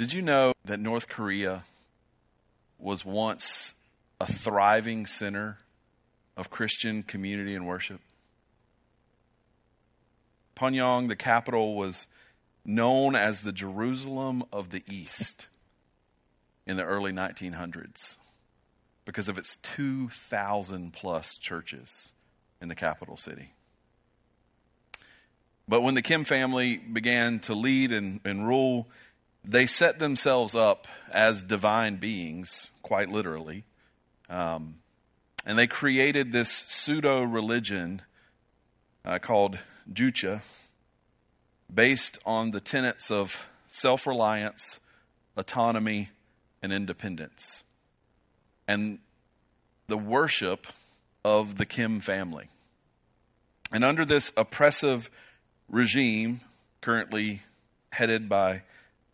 Did you know that North Korea was once a thriving center of Christian community and worship? Pyongyang, the capital, was known as the Jerusalem of the East in the early 1900s because of its 2,000 plus churches in the capital city. But when the Kim family began to lead and, and rule, they set themselves up as divine beings, quite literally. Um, and they created this pseudo religion uh, called Juche, based on the tenets of self reliance, autonomy, and independence, and the worship of the Kim family. And under this oppressive regime, currently headed by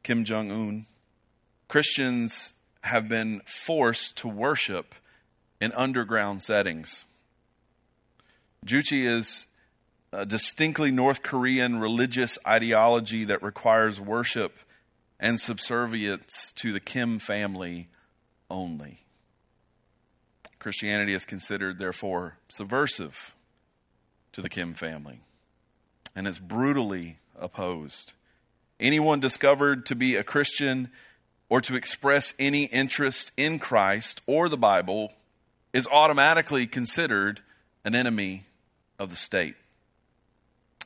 Kim Jong un, Christians have been forced to worship in underground settings. Juche is a distinctly North Korean religious ideology that requires worship and subservience to the Kim family only. Christianity is considered, therefore, subversive to the Kim family and is brutally opposed. Anyone discovered to be a Christian or to express any interest in Christ or the Bible is automatically considered an enemy of the state.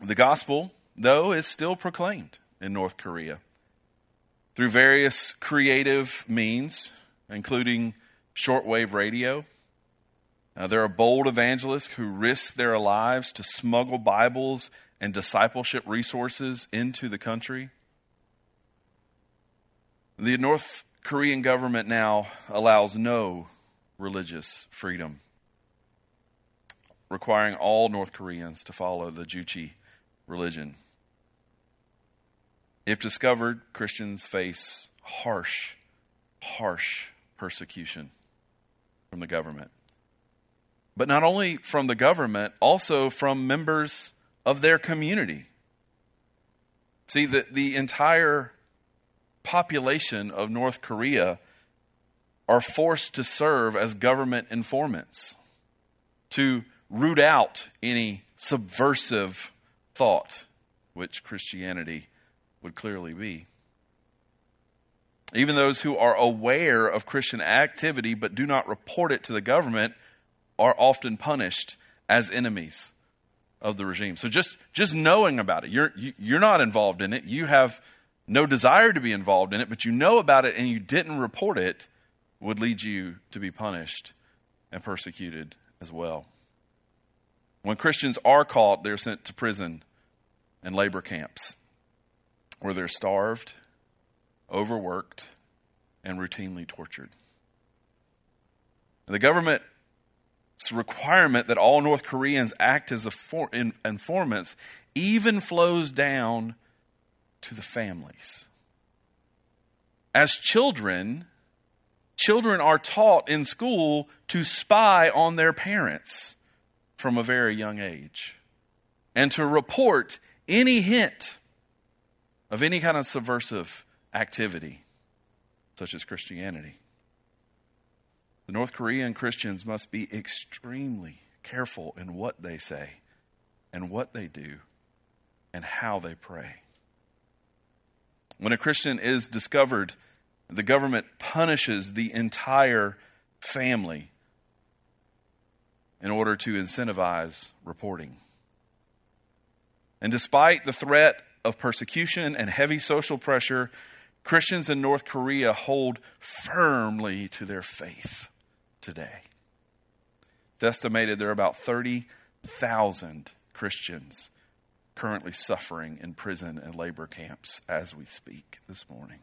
The gospel, though, is still proclaimed in North Korea through various creative means, including shortwave radio. Uh, there are bold evangelists who risk their lives to smuggle Bibles and discipleship resources into the country. The North Korean government now allows no religious freedom, requiring all North Koreans to follow the Juche religion. If discovered, Christians face harsh, harsh persecution from the government. But not only from the government, also from members of their community. See, the, the entire population of North Korea are forced to serve as government informants to root out any subversive thought, which Christianity would clearly be. Even those who are aware of Christian activity but do not report it to the government are often punished as enemies of the regime. So just just knowing about it, you're you, are you are not involved in it. You have no desire to be involved in it, but you know about it and you didn't report it, would lead you to be punished and persecuted as well. When Christians are caught, they're sent to prison and labor camps where they're starved, overworked, and routinely tortured. The government's requirement that all North Koreans act as informants even flows down to the families. As children, children are taught in school to spy on their parents from a very young age and to report any hint of any kind of subversive activity, such as Christianity. The North Korean Christians must be extremely careful in what they say and what they do and how they pray. When a Christian is discovered, the government punishes the entire family in order to incentivize reporting. And despite the threat of persecution and heavy social pressure, Christians in North Korea hold firmly to their faith today. It's estimated there are about 30,000 Christians currently suffering in prison and labor camps as we speak this morning.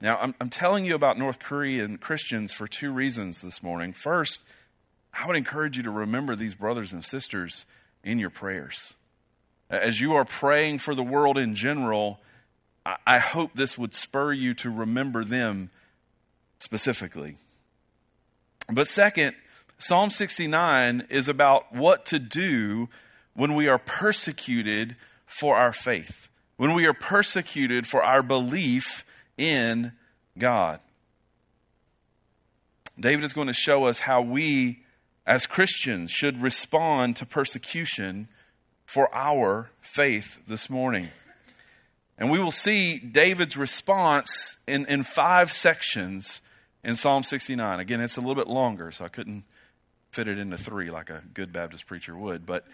Now, I'm, I'm, telling you about North Korean Christians for two reasons this morning. First, I would encourage you to remember these brothers and sisters in your prayers. As you are praying for the world in general, I, I hope this would spur you to remember them specifically. But second, Psalm 69 is about what to do when we are persecuted for our faith, when we are persecuted for our belief in God. David is going to show us how we, as Christians, should respond to persecution for our faith this morning. And we will see David's response in, in five sections in Psalm 69. Again, it's a little bit longer, so I couldn't fit it into three like a good Baptist preacher would. But,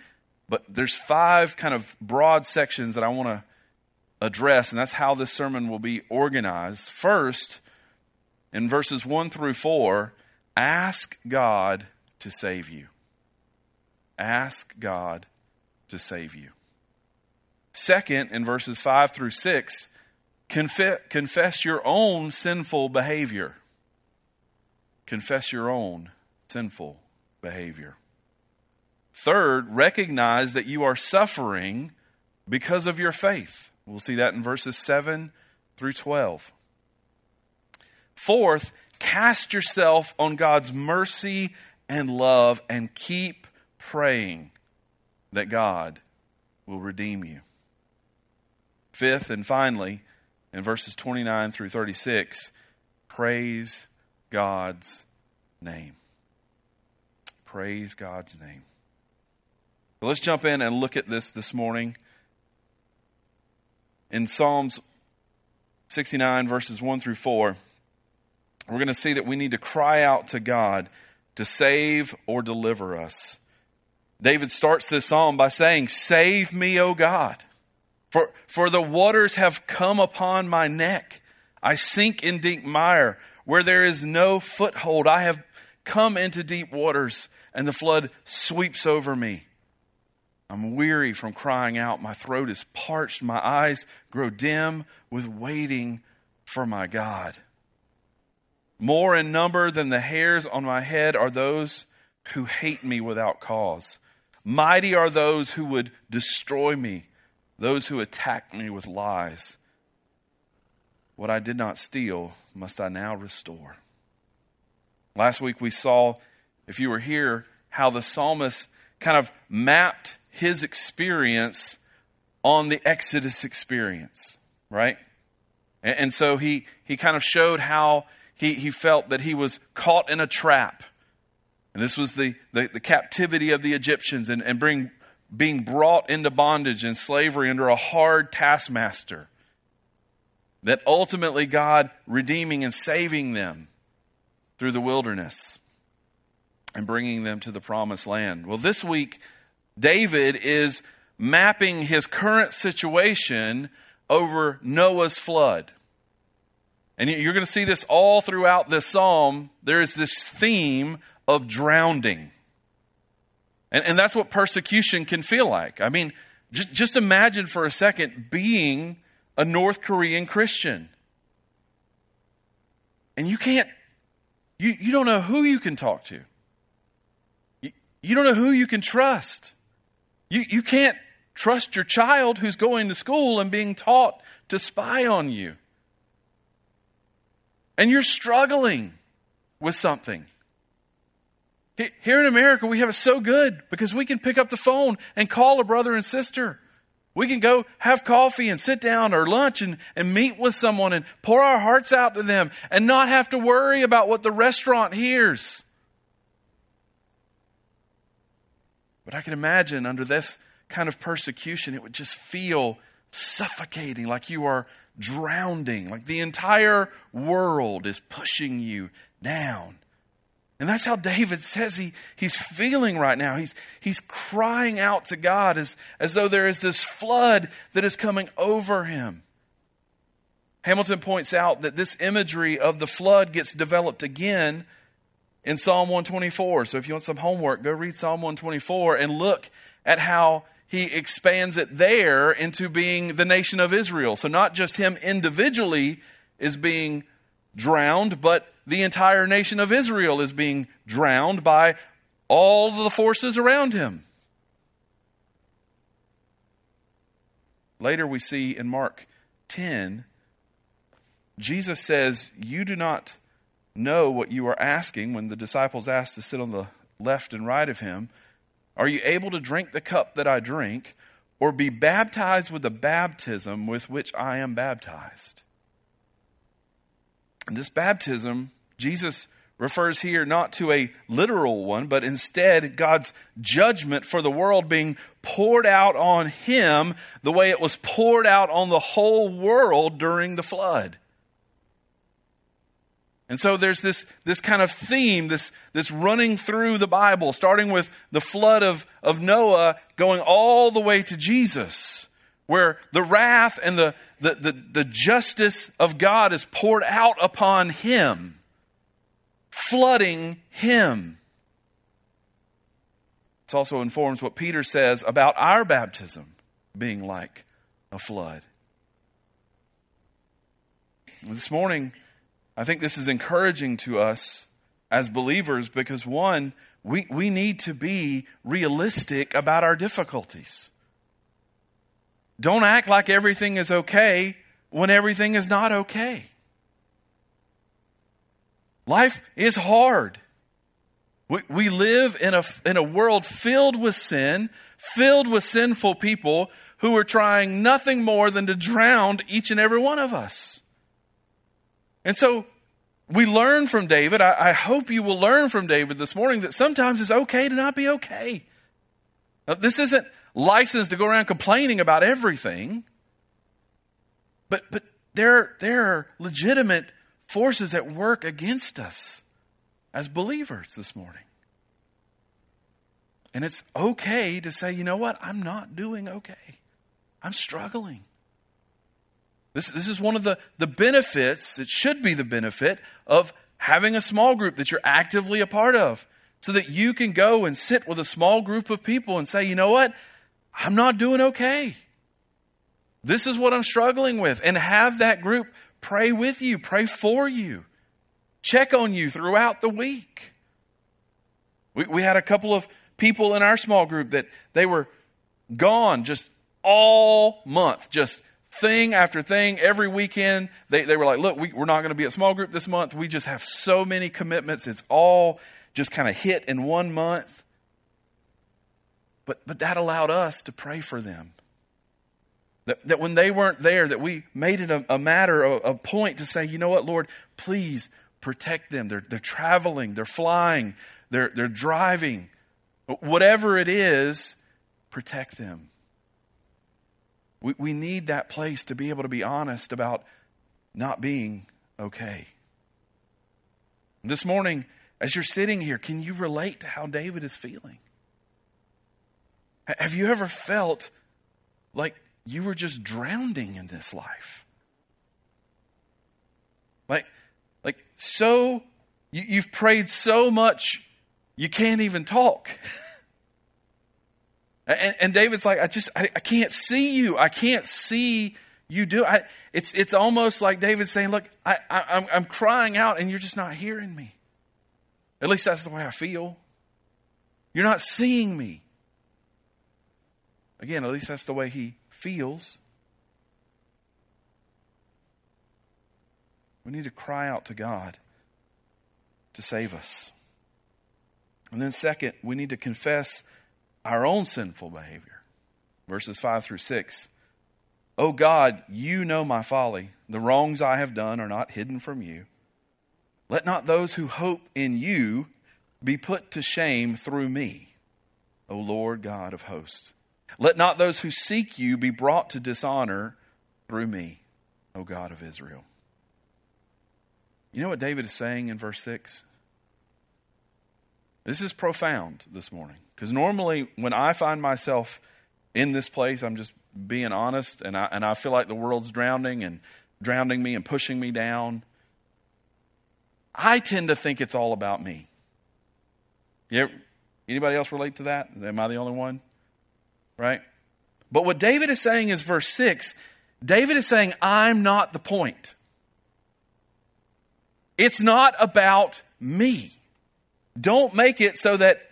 but there's five kind of broad sections that I want to address, and that's how this sermon will be organized. First, in verses 1 through 4, ask God to save you. Ask God to save you. Second, in verses 5 through 6, confess, confess your own sinful behavior. Confess your own sinful behavior. Third, recognize that you are suffering because of your faith. We'll see that in verses 7 through 12. Fourth, cast yourself on God's mercy and love and keep praying that God will redeem you. Fifth and finally, in verses 29 through 36, praise God's name. Praise God's name. So let's jump in and look at this this morning. In Psalms 69, verses 1 through 4, we're going to see that we need to cry out to God to save or deliver us. David starts this psalm by saying, Save me, O God. For, for the waters have come upon my neck. I sink in deep mire where there is no foothold. I have come into deep waters and the flood sweeps over me. I'm weary from crying out. My throat is parched. My eyes grow dim with waiting for my God. More in number than the hairs on my head are those who hate me without cause. Mighty are those who would destroy me those who attack me with lies. What I did not steal, must I now restore? Last week we saw, if you were here, how the psalmist kind of mapped his experience on the Exodus experience, right? And, and so he, he kind of showed how he, he felt that he was caught in a trap. And this was the, the, the captivity of the Egyptians and, and bring being brought into bondage and slavery under a hard taskmaster. That ultimately God redeeming and saving them through the wilderness and bringing them to the promised land. Well, this week, David is mapping his current situation over Noah's flood. And you're going to see this all throughout this psalm. There is this theme of drowning. And, and that's what persecution can feel like. I mean, just, imagine for a second being a North Korean Christian. And you can't, you, you don't know who you can talk to. You, don't know who you can trust. You, you can't trust your child who's going to school and being taught to spy on you. And you're struggling with something. Here in America, we have it so good because we can pick up the phone and call a brother and sister. We can go have coffee and sit down or lunch and, and meet with someone and pour our hearts out to them and not have to worry about what the restaurant hears. But I can imagine under this kind of persecution, it would just feel suffocating, like you are drowning, like the entire world is pushing you down. And that's how David says he, he's feeling right now. He's, he's crying out to God as, as though there is this flood that is coming over him. Hamilton points out that this imagery of the flood gets developed again in Psalm 124. So if you want some homework, go read Psalm 124 and look at how he expands it there into being the nation of Israel. So not just him individually is being drowned, but the entire nation of Israel is being drowned by all the forces around him. Later, we see in Mark 10, Jesus says, You do not know what you are asking when the disciples asked to sit on the left and right of him. Are you able to drink the cup that I drink, or be baptized with the baptism with which I am baptized. And this baptism, Jesus refers here not to a literal one, but instead God's judgment for the world being poured out on him the way it was poured out on the whole world during the flood. And so there's this, this kind of theme, this, this running through the Bible, starting with the flood of, of Noah, going all the way to Jesus, where the wrath and the, the, the, the justice of God is poured out upon him flooding him. This also informs what Peter says about our baptism being like a flood. This morning, I think this is encouraging to us as believers because, one, we, we need to be realistic about our difficulties. Don't act like everything is okay when everything is not okay. Life is hard. We, we live in a, in a world filled with sin, filled with sinful people who are trying nothing more than to drown each and every one of us. And so we learn from David. I, I hope you will learn from David this morning that sometimes it's okay to not be okay. Now, this isn't license to go around complaining about everything, but, but there, there are legitimate forces at work against us as believers this morning. And it's okay to say, you know what? I'm not doing okay. I'm struggling. This, this is one of the, the benefits, it should be the benefit of having a small group that you're actively a part of so that you can go and sit with a small group of people and say, you know what? I'm not doing okay. This is what I'm struggling with. And have that group pray with you, pray for you, check on you throughout the week. We, we had a couple of people in our small group that they were gone just all month, just thing after thing every weekend. They, they were like, look, we, we're not going to be at small group this month. We just have so many commitments. It's all just kind of hit in one month. But, but that allowed us to pray for them. That, that when they weren't there, that we made it a, a matter, a, a point to say, you know what, Lord, please protect them. They're, they're traveling, they're flying, they're, they're driving. Whatever it is, protect them. We, we need that place to be able to be honest about not being okay. This morning, as you're sitting here, can you relate to how David is feeling? Have you ever felt like you were just drowning in this life. Like, like so, you, have prayed so much, you can't even talk. and, and, David's like, I just, I, I, can't see you. I can't see you do. I, it's, it's almost like David saying, look, I, I, I'm, I'm crying out and you're just not hearing me. At least that's the way I feel. You're not seeing me. Again, at least that's the way he feels. We need to cry out to God to save us. And then, second, we need to confess our own sinful behavior. Verses 5 through 6. Oh God, you know my folly. The wrongs I have done are not hidden from you. Let not those who hope in you be put to shame through me, O Lord God of hosts. Let not those who seek you be brought to dishonor through me, O God of Israel. You know what David is saying in verse 6? This is profound this morning. Because normally, when I find myself in this place, I'm just being honest, and I, and I feel like the world's drowning and drowning me and pushing me down. I tend to think it's all about me. Yeah, anybody else relate to that? Am I the only one? right? But what David is saying is verse 6 David is saying, I'm not the point. It's not about me. Don't make it so that,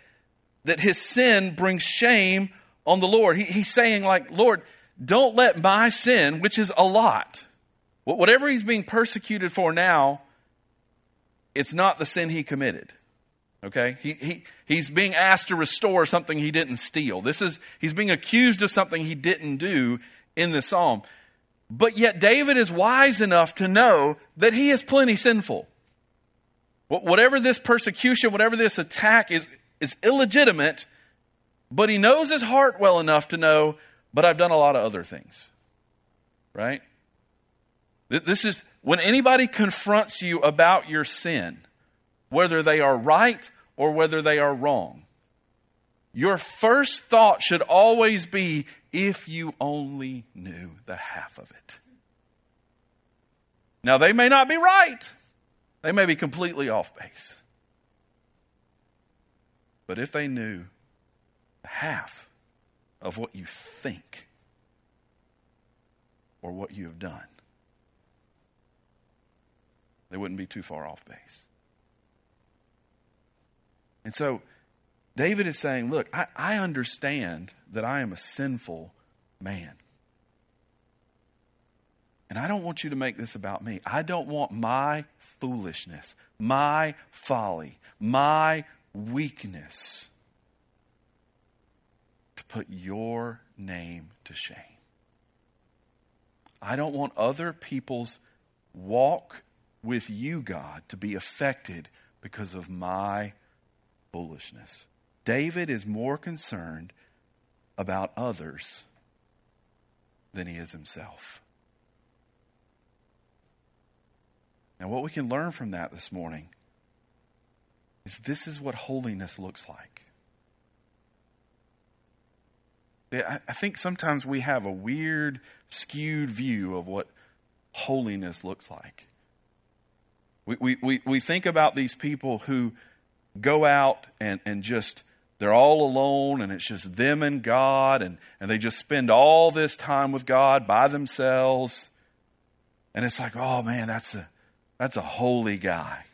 that his sin brings shame on the Lord. He, he's saying, like, Lord, don't let my sin, which is a lot, whatever he's being persecuted for now, it's not the sin he committed. Okay? He, he, he's being asked to restore something he didn't steal. This is, he's being accused of something he didn't do in the psalm. But yet David is wise enough to know that he is plenty sinful. Whatever this persecution, whatever this attack is, is illegitimate, but he knows his heart well enough to know, but I've done a lot of other things. Right? This is when anybody confronts you about your sin, whether they are right or whether they are wrong, your first thought should always be if you only knew the half of it. Now, they may not be right, they may be completely off base. But if they knew half of what you think or what you have done, they wouldn't be too far off base. And so David is saying, Look, I, I understand that I am a sinful man. And I don't want you to make this about me. I don't want my foolishness, my folly, my weakness to put your name to shame. I don't want other people's walk with you, God, to be affected because of my foolishness. David is more concerned about others than he is himself. And what we can learn from that this morning is this is what holiness looks like. I think sometimes we have a weird, skewed view of what holiness looks like. We, we, we, we think about these people who go out and, and just they're all alone and it's just them and God and, and they just spend all this time with God by themselves. And it's like, oh man, that's a that's a holy guy.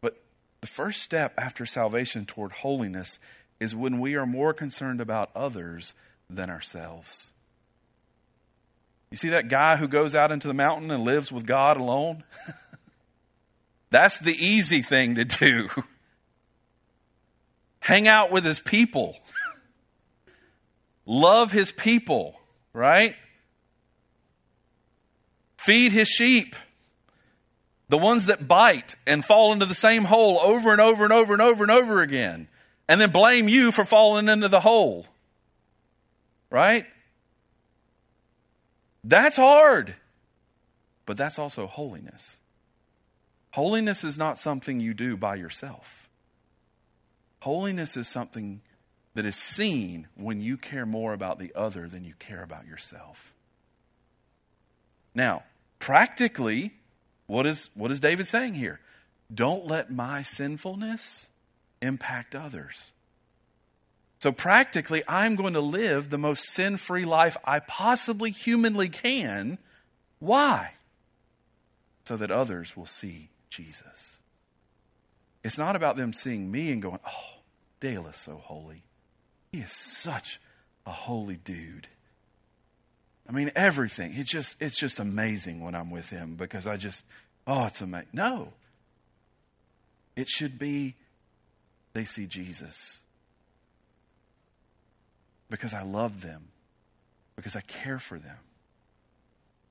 But the first step after salvation toward holiness is when we are more concerned about others than ourselves. You see that guy who goes out into the mountain and lives with God alone? That's the easy thing to do. hang out with his people, love his people, right? Feed his sheep. The ones that bite and fall into the same hole over and over and over and over and over again, and then blame you for falling into the hole. Right? That's hard. But that's also holiness. Holiness is not something you do by yourself. Holiness is something that is seen when you care more about the other than you care about yourself. Now, practically, what is, what is David saying here? Don't let my sinfulness impact others. So, practically, I'm going to live the most sin free life I possibly humanly can. Why? So that others will see Jesus. It's not about them seeing me and going, oh, Dale is so holy. He is such a holy dude. I mean, everything. It's just, it's just amazing when I'm with him because I just, oh, it's amazing. No. It should be they see Jesus. Because I love them. Because I care for them.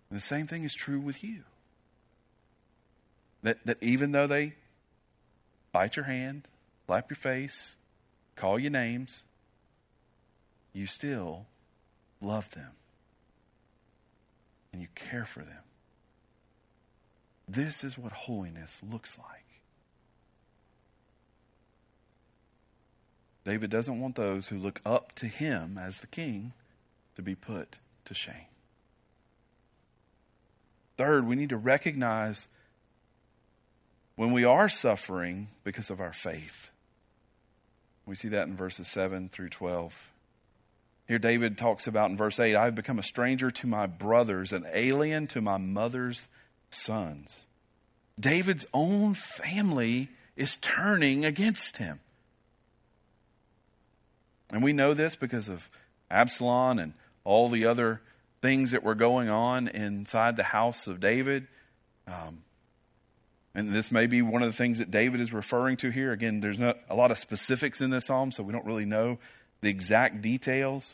And the same thing is true with you. That, that even though they bite your hand, slap your face, call you names, you still love them and you care for them. This is what holiness looks like. David doesn't want those who look up to him as the king to be put to shame. Third, we need to recognize when we are suffering because of our faith. We see that in verses 7 through 12. Here, David talks about in verse 8 I have become a stranger to my brothers, an alien to my mother's sons. David's own family is turning against him. And we know this because of Absalom and all the other things that were going on inside the house of David. Um, And this may be one of the things that David is referring to here. Again, there's not a lot of specifics in this psalm, so we don't really know the exact details.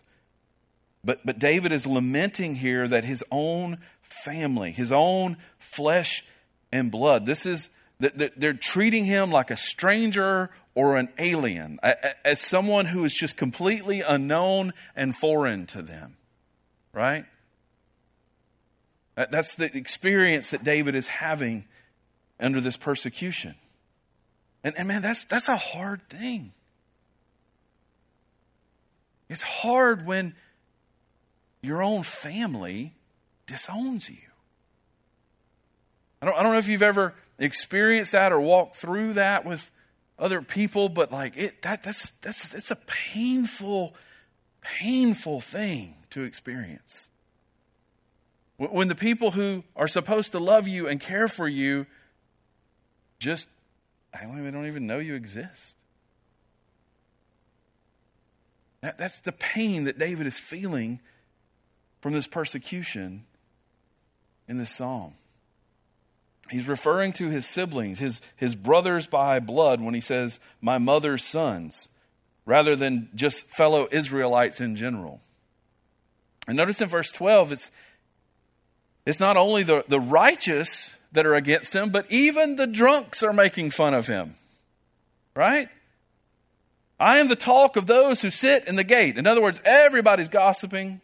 But, but David is lamenting here that his own family, his own flesh and blood, this is, that they're treating him like a stranger or an alien, as someone who is just completely unknown and foreign to them. Right? That's the experience that David is having under this persecution. And, and man, that's, that's a hard thing. It's hard when your own family disowns you. I don't, I don't know if you've ever experienced that or walked through that with other people, but like it, that, that's, that's, that's a painful, painful thing to experience. When the people who are supposed to love you and care for you just, I don't even, don't even know you exist. That, that's the pain that David is feeling from this persecution in this psalm. He's referring to his siblings, his, his brothers by blood, when he says, my mother's sons, rather than just fellow Israelites in general. And notice in verse 12, it's, it's not only the, the righteous that are against him, but even the drunks are making fun of him. Right? I am the talk of those who sit in the gate. In other words, everybody's gossiping,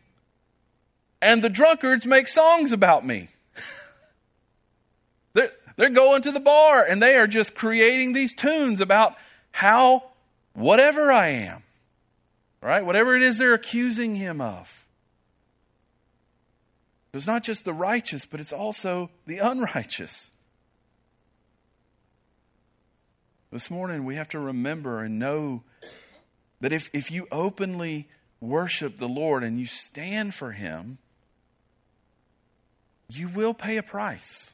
and the drunkards make songs about me. they're, they're going to the bar and they are just creating these tunes about how, whatever I am, right? Whatever it is they're accusing him of. It's not just the righteous, but it's also the unrighteous. This morning, we have to remember and know that if, if you openly worship the Lord and you stand for Him, you will pay a price.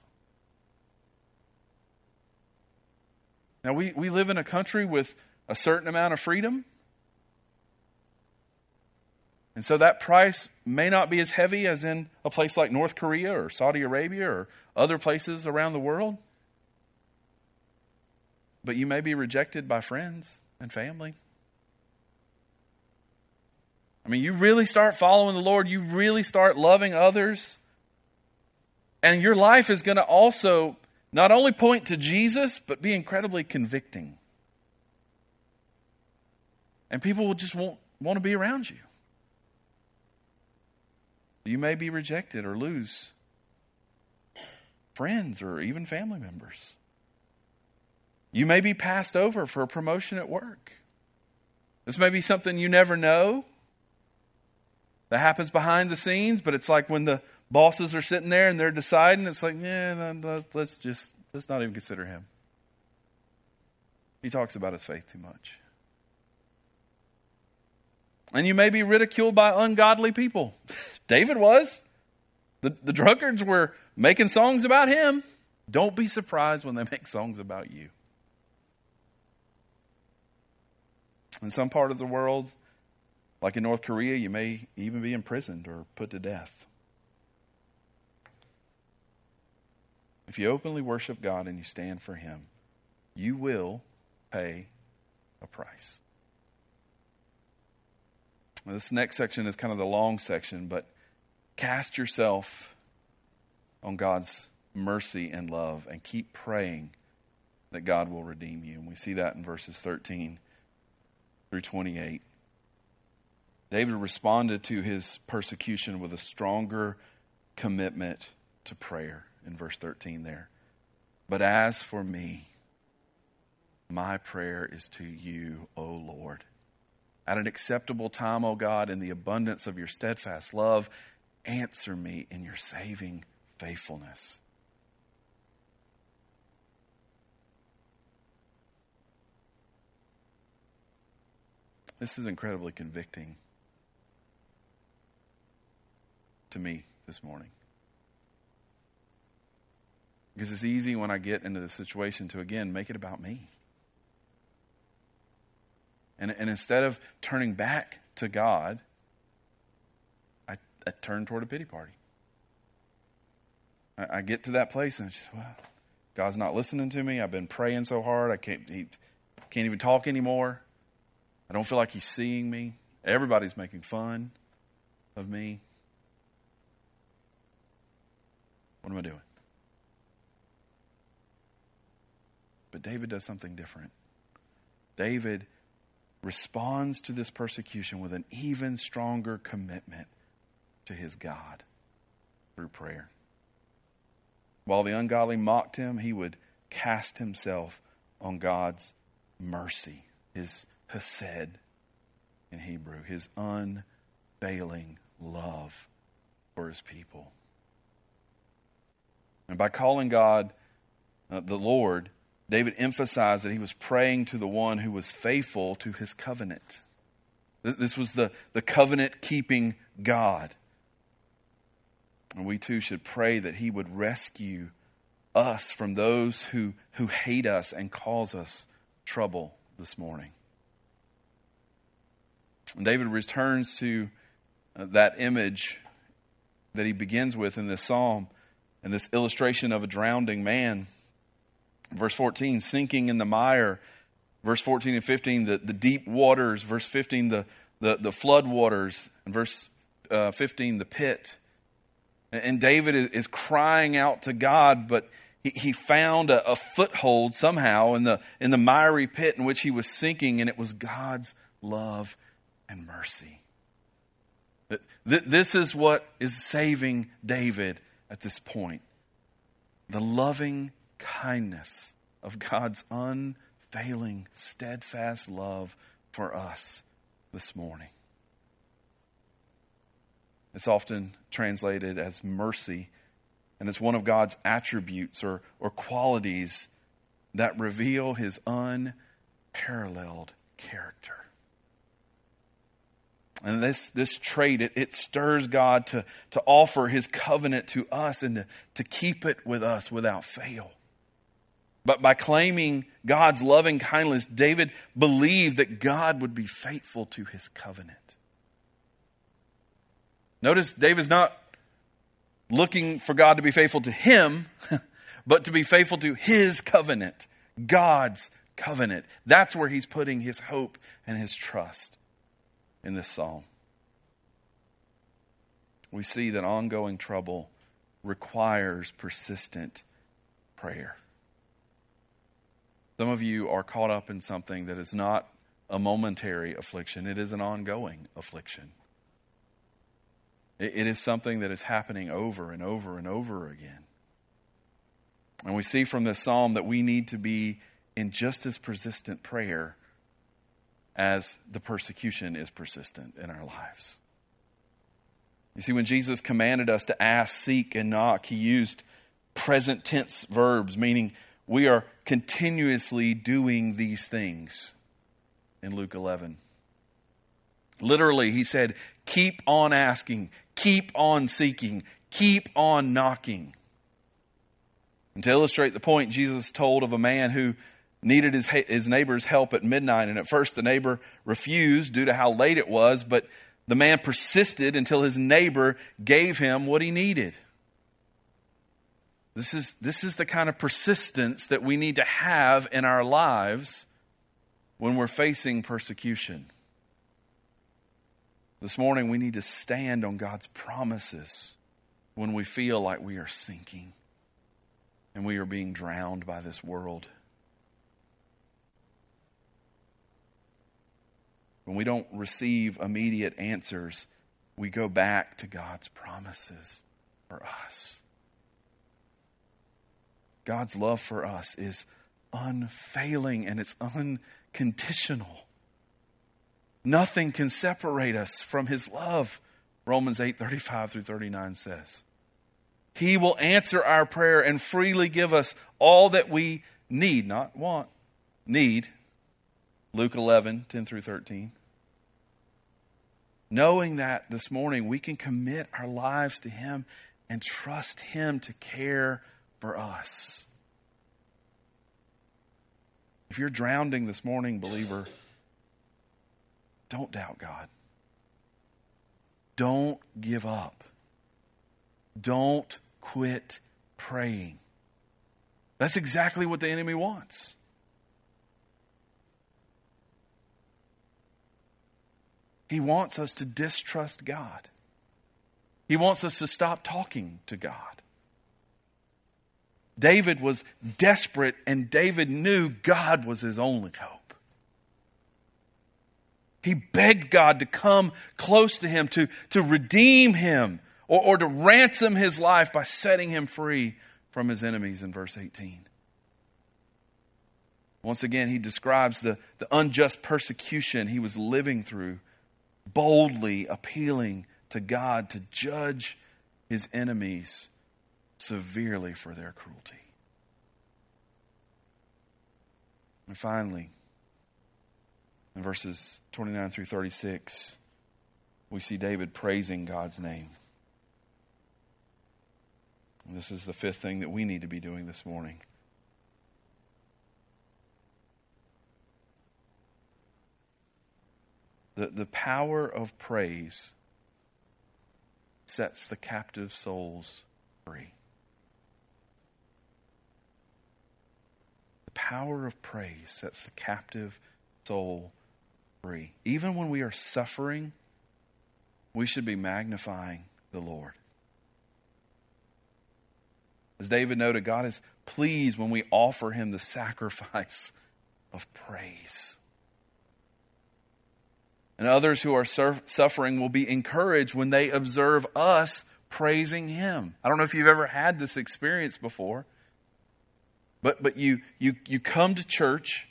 Now, we, we live in a country with a certain amount of freedom. And so that price may not be as heavy as in a place like North Korea or Saudi Arabia or other places around the world. But you may be rejected by friends and family. I mean, you really start following the Lord, you really start loving others, and your life is going to also not only point to Jesus, but be incredibly convicting. And people will just won't want to be around you. You may be rejected or lose friends or even family members. You may be passed over for a promotion at work. This may be something you never know that happens behind the scenes, but it's like when the bosses are sitting there and they're deciding, it's like, yeah, let's just, let's not even consider him. He talks about his faith too much. And you may be ridiculed by ungodly people. David was. The, the drunkards were making songs about him. Don't be surprised when they make songs about you. In some part of the world, like in North Korea, you may even be imprisoned or put to death. If you openly worship God and you stand for Him, you will pay a price. Now, this next section is kind of the long section, but cast yourself on God's mercy and love and keep praying that God will redeem you. And we see that in verses 13 through 28. David responded to his persecution with a stronger commitment to prayer in verse 13 there. But as for me, my prayer is to you, O Lord. At an acceptable time, O God, in the abundance of your steadfast love, answer me in your saving faithfulness. This is incredibly convicting to me this morning. Because it's easy when I get into the situation to, again, make it about me. And, and instead of turning back to God, I, I turn toward a pity party. I, I get to that place and it's just, well, God's not listening to me. I've been praying so hard. I can't, he can't even talk anymore. I don't feel like he's seeing me. Everybody's making fun of me. What am I doing? But David does something different. David responds to this persecution with an even stronger commitment to his God through prayer. While the ungodly mocked him, he would cast himself on God's mercy, his hesed in Hebrew, his unfailing love for his people. And by calling God uh, the Lord, David emphasized that he was praying to the one who was faithful to his covenant. This was the, the covenant keeping God. And we too should pray that he would rescue us from those who, who hate us and cause us trouble this morning. And David returns to uh, that image that he begins with in this psalm and this illustration of a drowning man. Verse 14, sinking in the mire. Verse 14 and 15, the, the deep waters. Verse 15, the, the, the flood waters. And verse uh, 15, the pit. And David is crying out to God, but he found a, a, foothold somehow in the, in the miry pit in which he was sinking, and it was God's love and mercy. This is what is saving David at this point the loving kindness of God's unfailing, steadfast love for us this morning. It's often translated as mercy, and it's one of God's attributes or, or qualities that reveal his unparalleled character. And this, this trait, it, it stirs God to, to offer his covenant to us and to, to keep it with us without fail. But by claiming God's loving kindness, David believed that God would be faithful to his covenant. Notice David's not looking for God to be faithful to him, but to be faithful to his covenant, God's covenant. That's where he's putting his hope and his trust in this psalm. We see that ongoing trouble requires persistent prayer. Some of you are caught up in something that is not a momentary affliction, it is an ongoing affliction. It is something that is happening over and over and over again. And we see from this psalm that we need to be in just as persistent prayer as the persecution is persistent in our lives. You see, when Jesus commanded us to ask, seek, and knock, he used present tense verbs, meaning we are continuously doing these things in Luke 11. Literally, he said, keep on asking, keep on seeking, keep on knocking. And to illustrate the point, Jesus told of a man who needed his, his neighbor's help at midnight. And at first, the neighbor refused due to how late it was, but the man persisted until his neighbor gave him what he needed. This is, this is the kind of persistence that we need to have in our lives when we're facing persecution. This morning, we need to stand on God's promises when we feel like we are sinking and we are being drowned by this world. When we don't receive immediate answers, we go back to God's promises for us. God's love for us is unfailing and it's unconditional. Nothing can separate us from his love. Romans 8 35 through 39 says. He will answer our prayer and freely give us all that we need, not want, need. Luke 11 10 through 13. Knowing that this morning we can commit our lives to Him and trust Him to care for us. If you're drowning this morning, believer, don't doubt God. Don't give up. Don't quit praying. That's exactly what the enemy wants. He wants us to distrust God. He wants us to stop talking to God. David was desperate, and David knew God was his only hope. He begged God to come close to him, to, to redeem him, or, or to ransom his life by setting him free from his enemies in verse 18. Once again, he describes the, the unjust persecution he was living through, boldly appealing to God to judge his enemies severely for their cruelty. And finally, in verses 29 through 36, we see David praising God's name. And this is the fifth thing that we need to be doing this morning. The, the power of praise sets the captive souls free. The power of praise sets the captive soul free. Even when we are suffering, we should be magnifying the Lord. As David noted, God is pleased when we offer him the sacrifice of praise. And others who are suffering will be encouraged when they observe us praising him. I don't know if you've ever had this experience before. But, but you, you, you come to church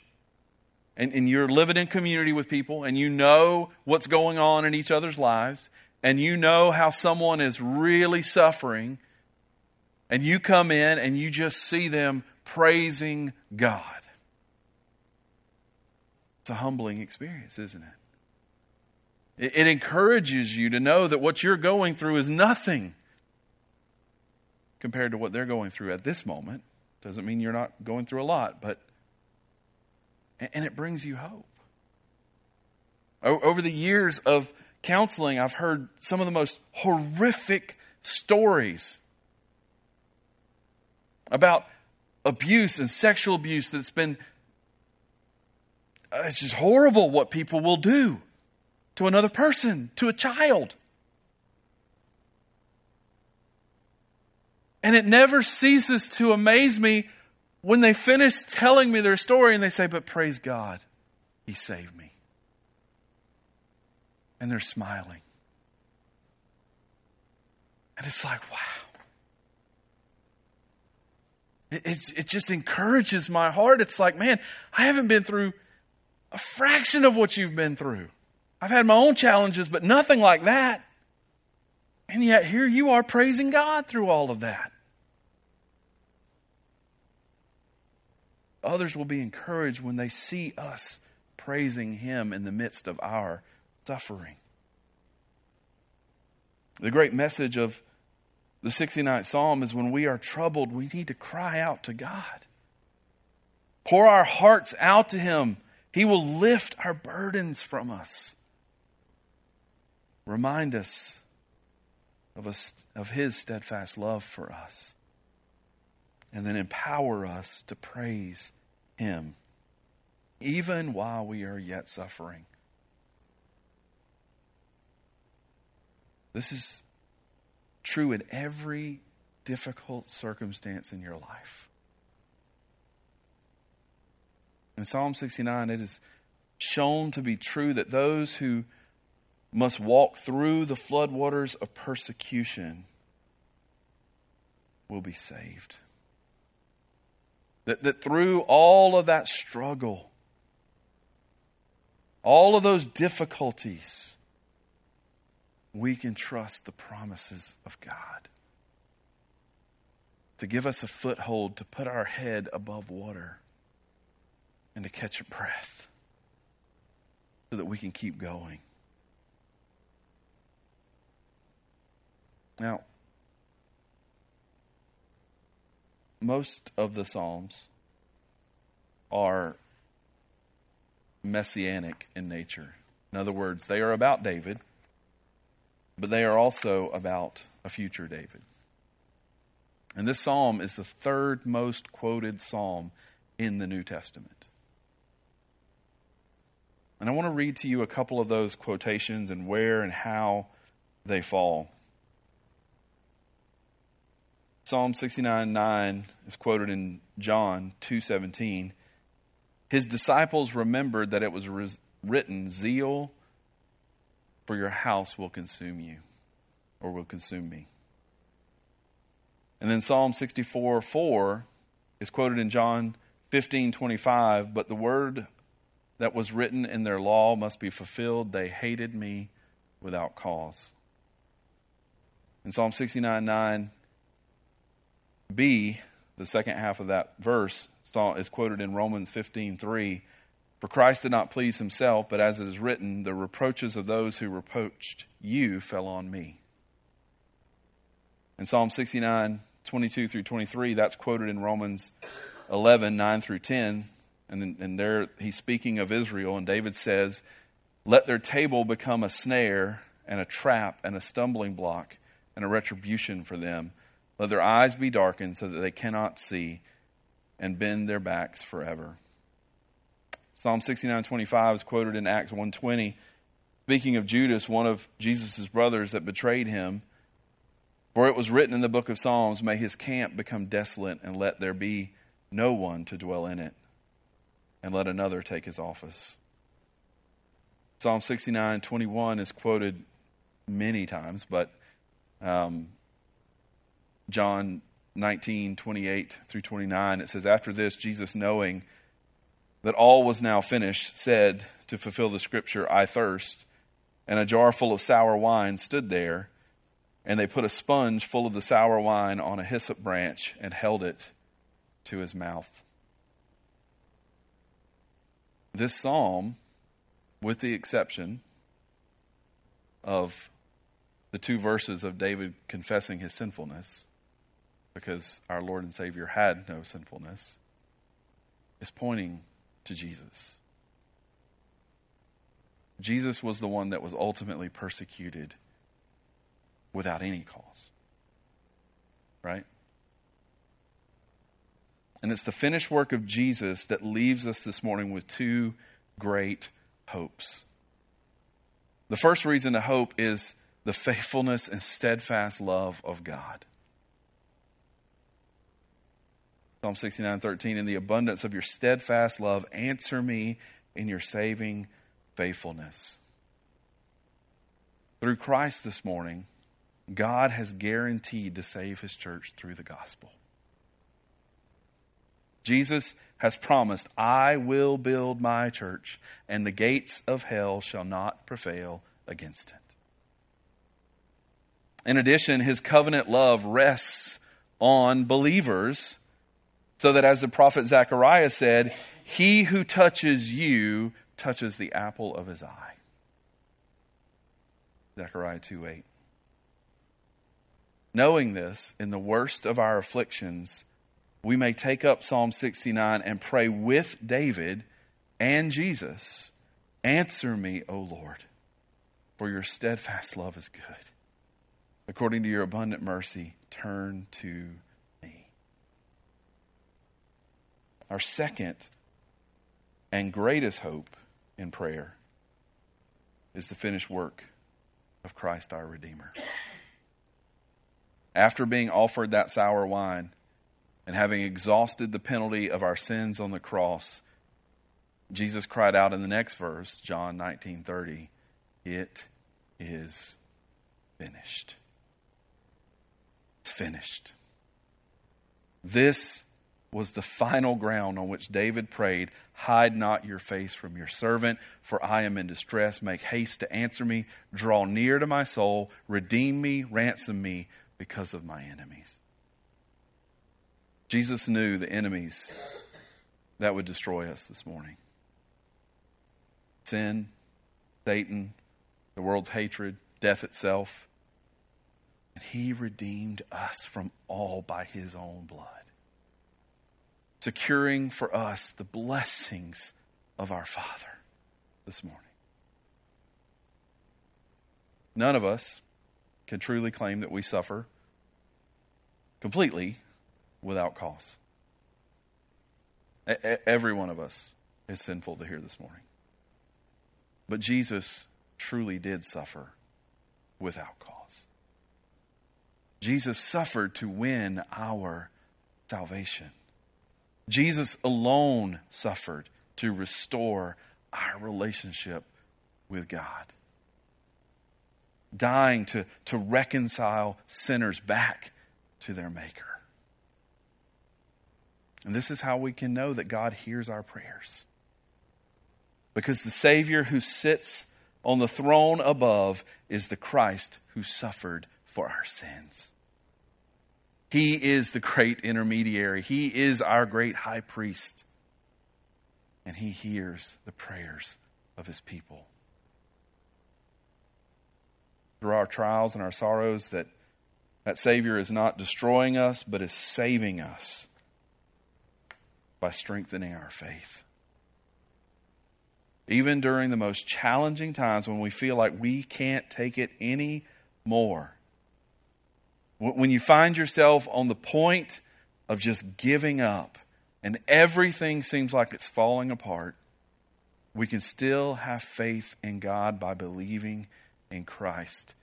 and, and you're living in community with people and you know what's going on in each other's lives and you know how someone is really suffering and you come in and you just see them praising God. It's a humbling experience, isn't it? It, encourages you to know that what you're going through is nothing compared to what they're going through at this moment. Doesn't mean you're not going through a lot, but, and it brings you hope. Over the years of counseling, I've heard some of the most horrific stories about abuse and sexual abuse that's been, uh, it's just horrible what people will do to another person, to a child. And it never ceases to amaze me when they finish telling me their story and they say, But praise God, He saved me. And they're smiling. And it's like, wow. It, it, it just encourages my heart. It's like, man, I haven't been through a fraction of what you've been through. I've had my own challenges, but nothing like that. And yet here you are praising God through all of that. Others will be encouraged when they see us praising Him in the midst of our suffering. The great message of the 69th Psalm is when we are troubled, we need to cry out to God. Pour our hearts out to Him. He will lift our burdens from us. Remind us of, a, of His steadfast love for us and then empower us to praise Him, even while we are yet suffering. This is true in every difficult circumstance in your life. In Psalm 69, it is shown to be true that those who must walk through the floodwaters of persecution will be saved. That, that through all of that struggle, all of those difficulties, we can trust the promises of God. To give us a foothold, to put our head above water, and to catch a breath so that we can keep going. Now, most of the Psalms are messianic in nature. In other words, they are about David, but they are also about a future David. And this psalm is the third most quoted psalm in the New Testament. And I want to read to you a couple of those quotations and where and how they fall. Psalm 69 9 is quoted in John 2:17. His disciples remembered that it was written, Zeal for your house will consume you, or will consume me. And then Psalm 64 4 is quoted in John 15:25, but the word that was written in their law must be fulfilled. They hated me without cause. In Psalm 69 9, B, the second half of that verse, is quoted in Romans 15 3. For Christ did not please himself, but as it is written, the reproaches of those who reproached you fell on me. In Psalm 69, 22 through 23, that's quoted in Romans 11, 9 through 10. And, and there he's speaking of Israel, and David says, Let their table become a snare and a trap and a stumbling block and a retribution for them. Let their eyes be darkened so that they cannot see and bend their backs forever. Psalm 69:25 is quoted in Acts 1:20, speaking of Judas, one of Jesus' brothers that betrayed him. For it was written in the book of Psalms, May his camp become desolate, and let there be no one to dwell in it, and let another take his office. Psalm 69:21 is quoted many times, but um, John 19, 28 through 29, it says, After this, Jesus, knowing that all was now finished, said, to fulfill the scripture, I thirst. And a jar full of sour wine stood there, and they put a sponge full of the sour wine on a hyssop branch and held it to his mouth. This psalm, with the exception of the two verses of David confessing his sinfulness, because our Lord and Savior had no sinfulness, is pointing to Jesus. Jesus was the one that was ultimately persecuted without any cause. Right? And it's the finished work of Jesus that leaves us this morning with two great hopes. The first reason to hope is the faithfulness and steadfast love of God. Psalm 69 13, in the abundance of your steadfast love, answer me in your saving faithfulness. Through Christ this morning, God has guaranteed to save his church through the gospel. Jesus has promised, I will build my church, and the gates of hell shall not prevail against it. In addition, his covenant love rests on believers so that as the prophet Zechariah said, he who touches you touches the apple of his eye. Zechariah 2 8. Knowing this, in the worst of our afflictions, we may take up Psalm 69 and pray with David and Jesus Answer me, O Lord, for your steadfast love is good. According to your abundant mercy, turn to Our second and greatest hope in prayer is the finished work of Christ our Redeemer. After being offered that sour wine and having exhausted the penalty of our sins on the cross, Jesus cried out in the next verse, John 19:30, "It is finished." It's finished. This was the final ground on which David prayed, Hide not your face from your servant, for I am in distress. Make haste to answer me. Draw near to my soul. Redeem me, ransom me because of my enemies. Jesus knew the enemies that would destroy us this morning sin, Satan, the world's hatred, death itself. And he redeemed us from all by his own blood securing for us the blessings of our Father this morning. None of us can truly claim that we suffer completely without cause. Every one of us is sinful to hear this morning. But Jesus truly did suffer without cause. Jesus suffered to win our salvation. Jesus alone suffered to restore our relationship with God. Dying to, to reconcile sinners back to their Maker. And this is how we can know that God hears our prayers. Because the Savior who sits on the throne above is the Christ who suffered for our sins. He is the great intermediary. He is our great high priest. And he hears the prayers of his people. Through our trials and our sorrows, that, that Savior is not destroying us, but is saving us by strengthening our faith. Even during the most challenging times when we feel like we can't take it any more. When you find yourself on the point of just giving up and everything seems like it's falling apart, we can still have faith in God by believing in Christ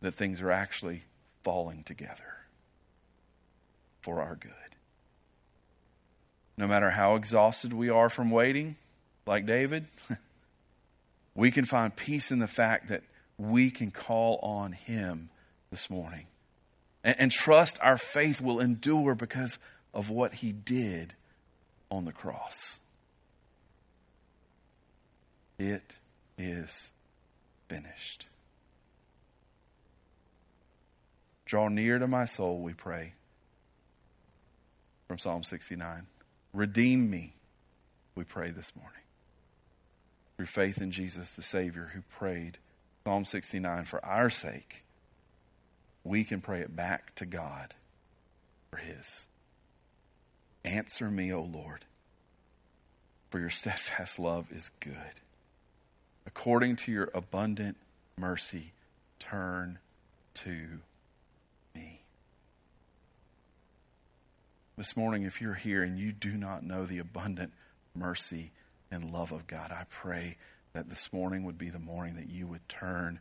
that things are actually falling together for our good. No matter how exhausted we are from waiting, like David, we can find peace in the fact that we can call on Him this morning and, and trust our faith will endure because of what He did on the cross. It is finished. Draw near to my soul, we pray. From Psalm 69. Redeem me, we pray this morning. Through faith in Jesus, the Savior, who prayed Psalm 69 for our sake, we can pray it back to God for His. Answer me, O Lord, for your steadfast love is good. According to your abundant mercy, turn to me. This morning, if you're here and you do not know the abundant mercy and love of God, I pray that this morning would be the morning that you would turn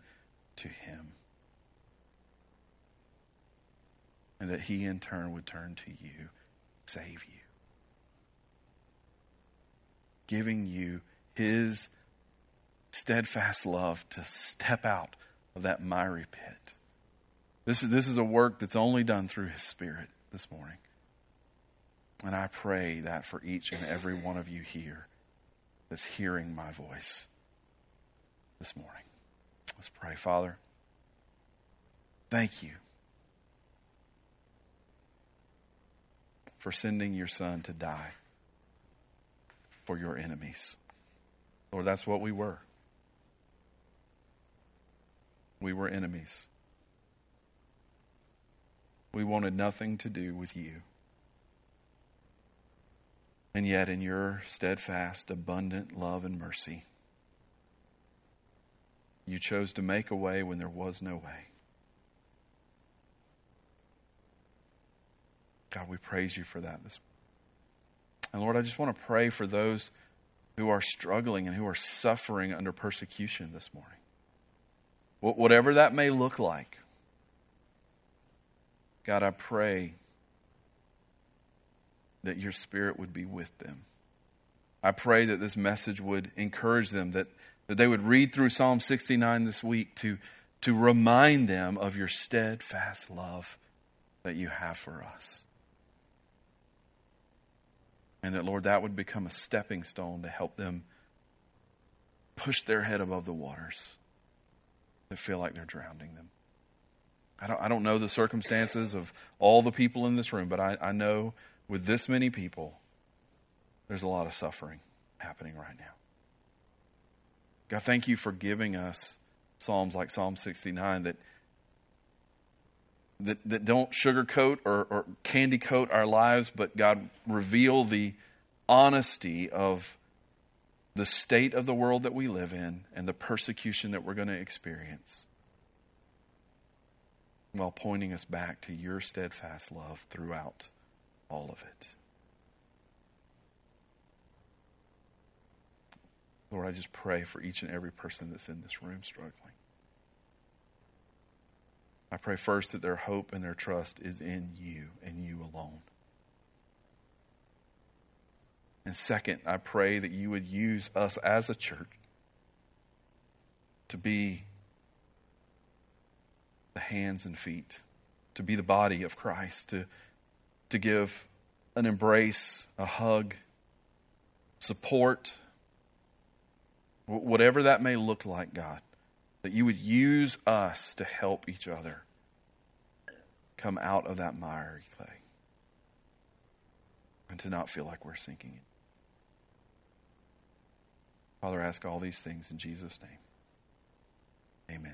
to Him. And that He in turn would turn to you, save you, giving you His steadfast love to step out of that miry pit. This is, this is a work that's only done through His Spirit this morning. And I pray that for each and every one of you here that's hearing my voice this morning. Let's pray. Father, thank you for sending your son to die for your enemies. Lord, that's what we were. We were enemies. We wanted nothing to do with you. And yet, in your steadfast, abundant love and mercy, you chose to make a way when there was no way. God, we praise you for that this And Lord, I just want to pray for those who are struggling and who are suffering under persecution this morning. Whatever that may look like. God, I pray that your spirit would be with them. I pray that this message would encourage them, that, that they would read through Psalm 69 this week to, to remind them of your steadfast love that you have for us. And that, Lord, that would become a stepping stone to help them push their head above the waters that feel like they're drowning them. I don't, I don't know the circumstances of all the people in this room, but I, I know with this many people, there's a lot of suffering happening right now. God, thank you for giving us Psalms like Psalm 69 that that, that don't sugarcoat or, or candy coat our lives, but God, reveal the honesty of the state of the world that we live in and the persecution that we're going to experience. while pointing us back to your steadfast love throughout all of it. Lord, I just pray for each and every person that's in this room struggling. I pray first that their hope and their trust is in you and you alone. And second, I pray that you would use us as a church to be the hands and feet, to be the body of Christ, to, to give an embrace, a hug, support, whatever that may look like, God, that you would use us to help each other come out of that miry clay and to not feel like we're sinking. Father, I ask all these things in Jesus' name. Amen.